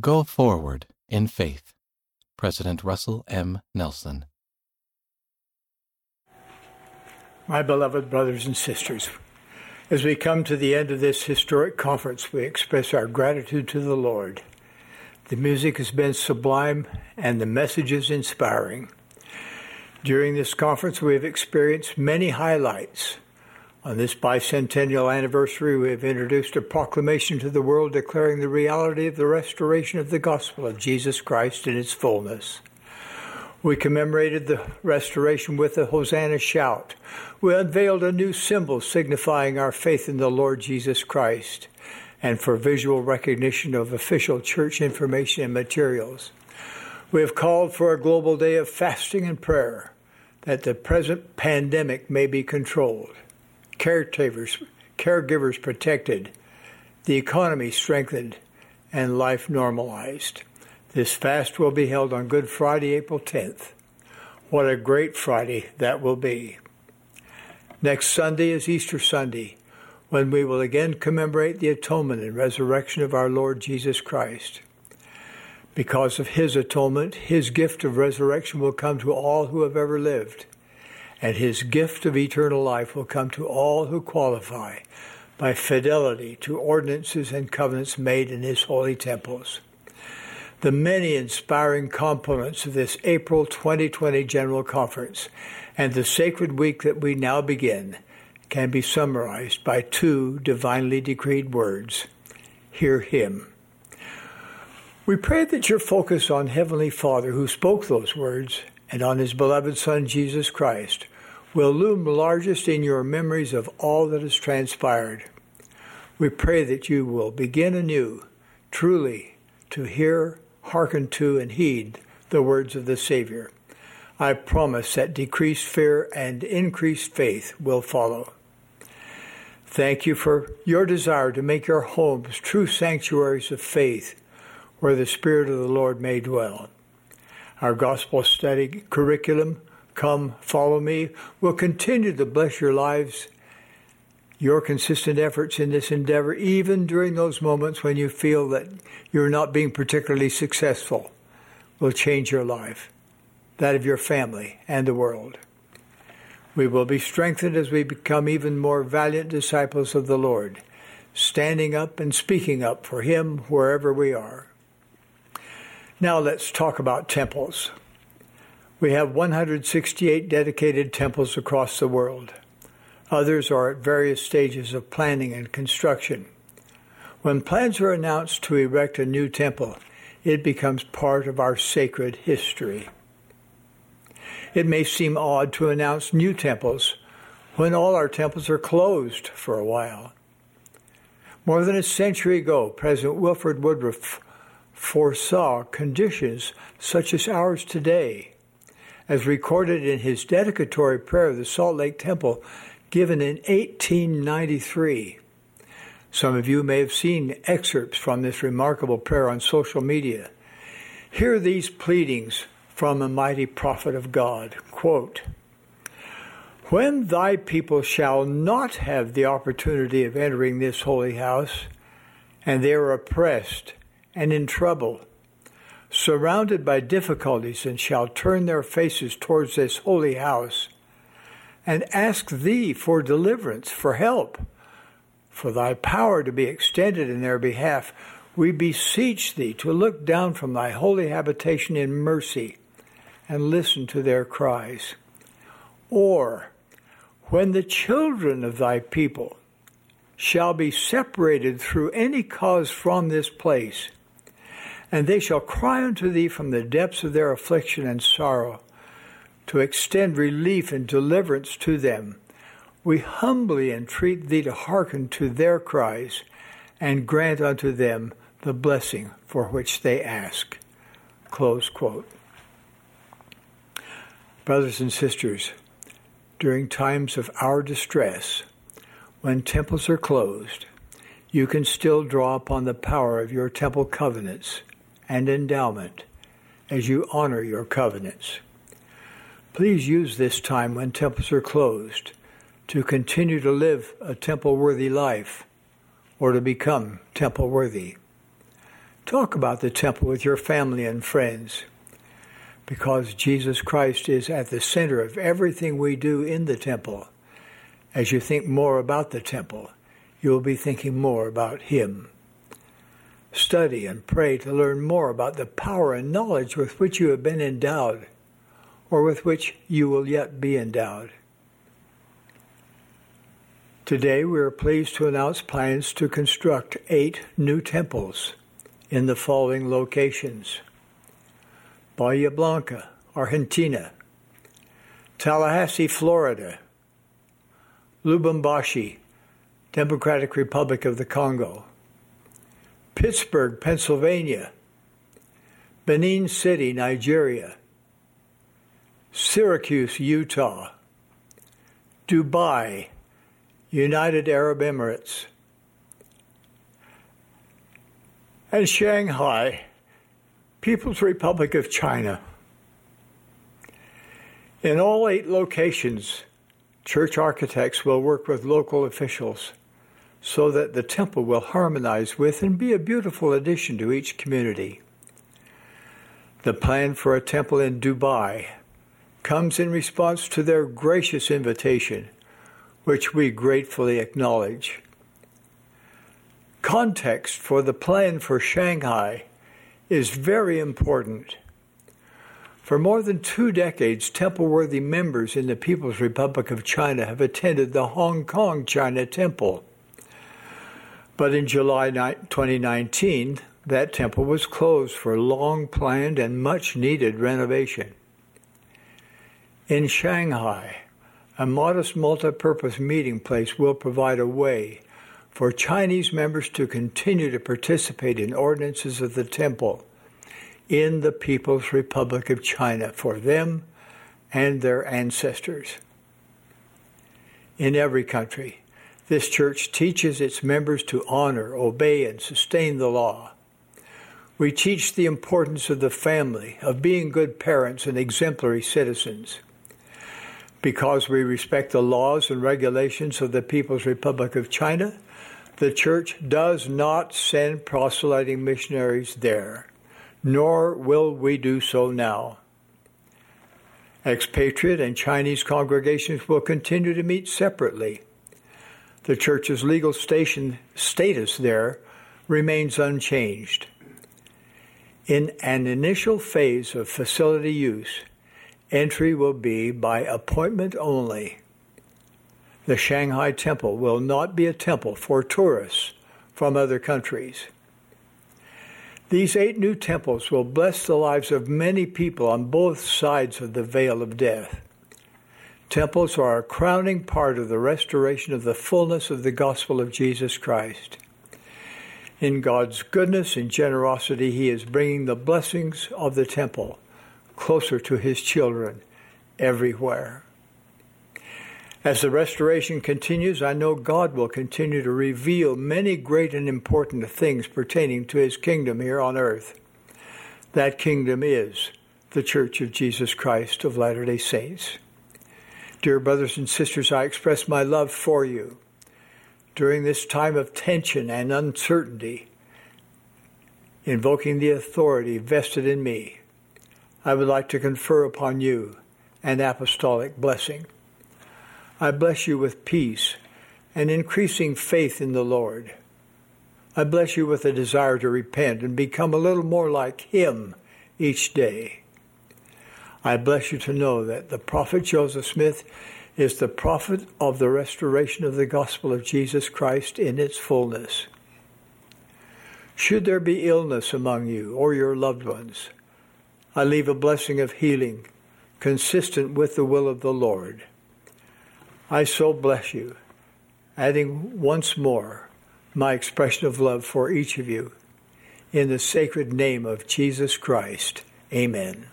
Go forward in faith. President Russell M. Nelson. My beloved brothers and sisters, as we come to the end of this historic conference, we express our gratitude to the Lord. The music has been sublime and the messages inspiring. During this conference, we have experienced many highlights. On this bicentennial anniversary, we have introduced a proclamation to the world declaring the reality of the restoration of the gospel of Jesus Christ in its fullness. We commemorated the restoration with a Hosanna shout. We unveiled a new symbol signifying our faith in the Lord Jesus Christ and for visual recognition of official church information and materials. We have called for a global day of fasting and prayer that the present pandemic may be controlled, caretakers, caregivers protected, the economy strengthened, and life normalized. This fast will be held on Good Friday, April 10th. What a great Friday that will be. Next Sunday is Easter Sunday, when we will again commemorate the atonement and resurrection of our Lord Jesus Christ. Because of his atonement, his gift of resurrection will come to all who have ever lived, and his gift of eternal life will come to all who qualify by fidelity to ordinances and covenants made in his holy temples. The many inspiring components of this April 2020 General Conference and the sacred week that we now begin can be summarized by two divinely decreed words Hear him. We pray that your focus on Heavenly Father who spoke those words and on his beloved Son Jesus Christ will loom largest in your memories of all that has transpired. We pray that you will begin anew, truly, to hear, hearken to, and heed the words of the Savior. I promise that decreased fear and increased faith will follow. Thank you for your desire to make your homes true sanctuaries of faith where the Spirit of the Lord may dwell. Our gospel study curriculum, Come Follow Me, will continue to bless your lives, your consistent efforts in this endeavor, even during those moments when you feel that you're not being particularly successful, will change your life, that of your family, and the world. We will be strengthened as we become even more valiant disciples of the Lord, standing up and speaking up for Him wherever we are. Now let's talk about temples. We have 168 dedicated temples across the world. Others are at various stages of planning and construction. When plans are announced to erect a new temple, it becomes part of our sacred history. It may seem odd to announce new temples when all our temples are closed for a while. More than a century ago, President Wilford Woodruff foresaw conditions such as ours today, as recorded in his dedicatory prayer of the Salt Lake Temple given in 1893. Some of you may have seen excerpts from this remarkable prayer on social media. Hear these pleadings from a mighty prophet of God. Quote, when thy people shall not have the opportunity of entering this holy house, and they are oppressed and in trouble, surrounded by difficulties, and shall turn their faces towards this holy house, and ask thee for deliverance, for help, for thy power to be extended in their behalf, we beseech thee to look down from thy holy habitation in mercy and listen to their cries. Or, when the children of thy people shall be separated through any cause from this place, and they shall cry unto thee from the depths of their affliction and sorrow, to extend relief and deliverance to them. We humbly entreat thee to hearken to their cries, and grant unto them the blessing for which they ask. Close quote. Brothers and sisters, during times of our distress, when temples are closed, you can still draw upon the power of your temple covenants and endowment as you honor your covenants. Please use this time when temples are closed to continue to live a temple worthy life or to become temple worthy. Talk about the temple with your family and friends because Jesus Christ is at the center of everything we do in the temple. As you think more about the temple, you will be thinking more about Him. Study and pray to learn more about the power and knowledge with which you have been endowed or with which you will yet be endowed. Today, we are pleased to announce plans to construct eight new temples in the following locations Bahia Blanca, Argentina, Tallahassee, Florida, Lubumbashi, Democratic Republic of the Congo, Pittsburgh, Pennsylvania, Benin City, Nigeria, Syracuse, Utah, Dubai, United Arab Emirates, and Shanghai, People's Republic of China. In all eight locations, church architects will work with local officials so that the temple will harmonize with and be a beautiful addition to each community. The plan for a temple in Dubai comes in response to their gracious invitation, which we gratefully acknowledge. Context for the plan for Shanghai is very important. For more than two decades, temple worthy members in the People's Republic of China have attended the Hong Kong China Temple. But in July 2019, that temple was closed for long planned and much needed renovation. In Shanghai, a modest multi purpose meeting place will provide a way for Chinese members to continue to participate in ordinances of the temple in the People's Republic of China for them and their ancestors. In every country, this church teaches its members to honor, obey, and sustain the law. We teach the importance of the family, of being good parents and exemplary citizens. Because we respect the laws and regulations of the People's Republic of China, the church does not send proselyting missionaries there, nor will we do so now. Expatriate and Chinese congregations will continue to meet separately. The church's legal station status there remains unchanged. In an initial phase of facility use, entry will be by appointment only. The Shanghai Temple will not be a temple for tourists from other countries. These eight new temples will bless the lives of many people on both sides of the veil of death. Temples are a crowning part of the restoration of the fullness of the gospel of Jesus Christ. In God's goodness and generosity, He is bringing the blessings of the temple closer to His children everywhere. As the restoration continues, I know God will continue to reveal many great and important things pertaining to his kingdom here on earth. That kingdom is the Church of Jesus Christ of Latter day Saints. Dear brothers and sisters, I express my love for you. During this time of tension and uncertainty, invoking the authority vested in me, I would like to confer upon you an apostolic blessing. I bless you with peace and increasing faith in the Lord. I bless you with a desire to repent and become a little more like Him each day. I bless you to know that the prophet Joseph Smith is the prophet of the restoration of the gospel of Jesus Christ in its fullness. Should there be illness among you or your loved ones, I leave a blessing of healing consistent with the will of the Lord. I so bless you, adding once more my expression of love for each of you. In the sacred name of Jesus Christ, amen.